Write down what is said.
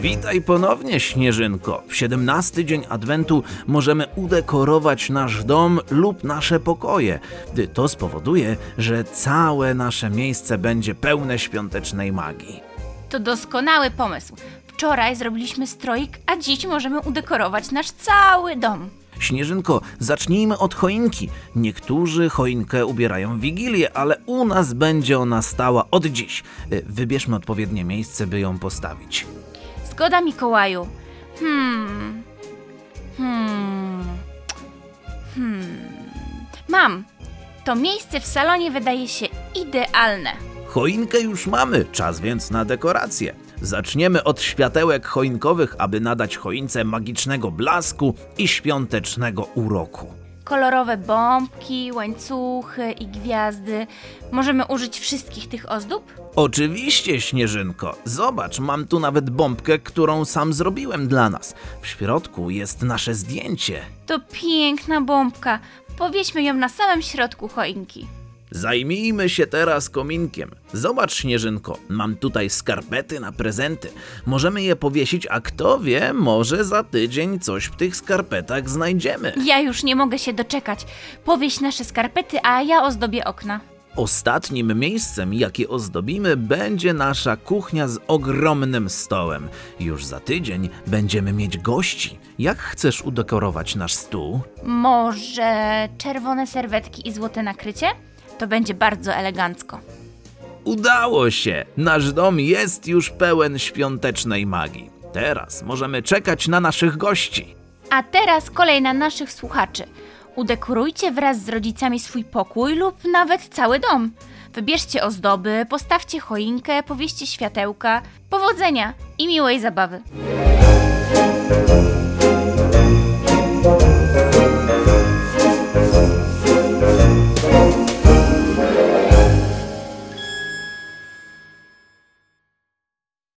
Witaj ponownie, Śnieżynko. W 17 dzień Adwentu możemy udekorować nasz dom lub nasze pokoje. To spowoduje, że całe nasze miejsce będzie pełne świątecznej magii. To doskonały pomysł. Wczoraj zrobiliśmy stroik, a dziś możemy udekorować nasz cały dom. Śnieżynko, zacznijmy od choinki. Niektórzy choinkę ubierają w Wigilię, ale u nas będzie ona stała od dziś. Y, Wybierzmy odpowiednie miejsce, by ją postawić. Zgoda, Mikołaju. Hmm. Hmm. Hmm. Mam. To miejsce w salonie wydaje się idealne. Choinkę już mamy, czas więc na dekorację. Zaczniemy od światełek choinkowych, aby nadać choince magicznego blasku i świątecznego uroku. Kolorowe bombki, łańcuchy i gwiazdy. Możemy użyć wszystkich tych ozdób? Oczywiście, Śnieżynko. Zobacz, mam tu nawet bombkę, którą sam zrobiłem dla nas. W środku jest nasze zdjęcie. To piękna bombka. Powieźmy ją na samym środku choinki. Zajmijmy się teraz kominkiem. Zobacz, Śnieżynko, mam tutaj skarpety na prezenty. Możemy je powiesić, a kto wie, może za tydzień coś w tych skarpetach znajdziemy. Ja już nie mogę się doczekać. Powieś nasze skarpety, a ja ozdobię okna. Ostatnim miejscem, jakie ozdobimy, będzie nasza kuchnia z ogromnym stołem. Już za tydzień będziemy mieć gości. Jak chcesz udekorować nasz stół? Może czerwone serwetki i złote nakrycie? To będzie bardzo elegancko. Udało się! Nasz dom jest już pełen świątecznej magii. Teraz możemy czekać na naszych gości. A teraz kolej na naszych słuchaczy. Udekorujcie wraz z rodzicami swój pokój lub nawet cały dom. Wybierzcie ozdoby, postawcie choinkę, powieście światełka. Powodzenia i miłej zabawy.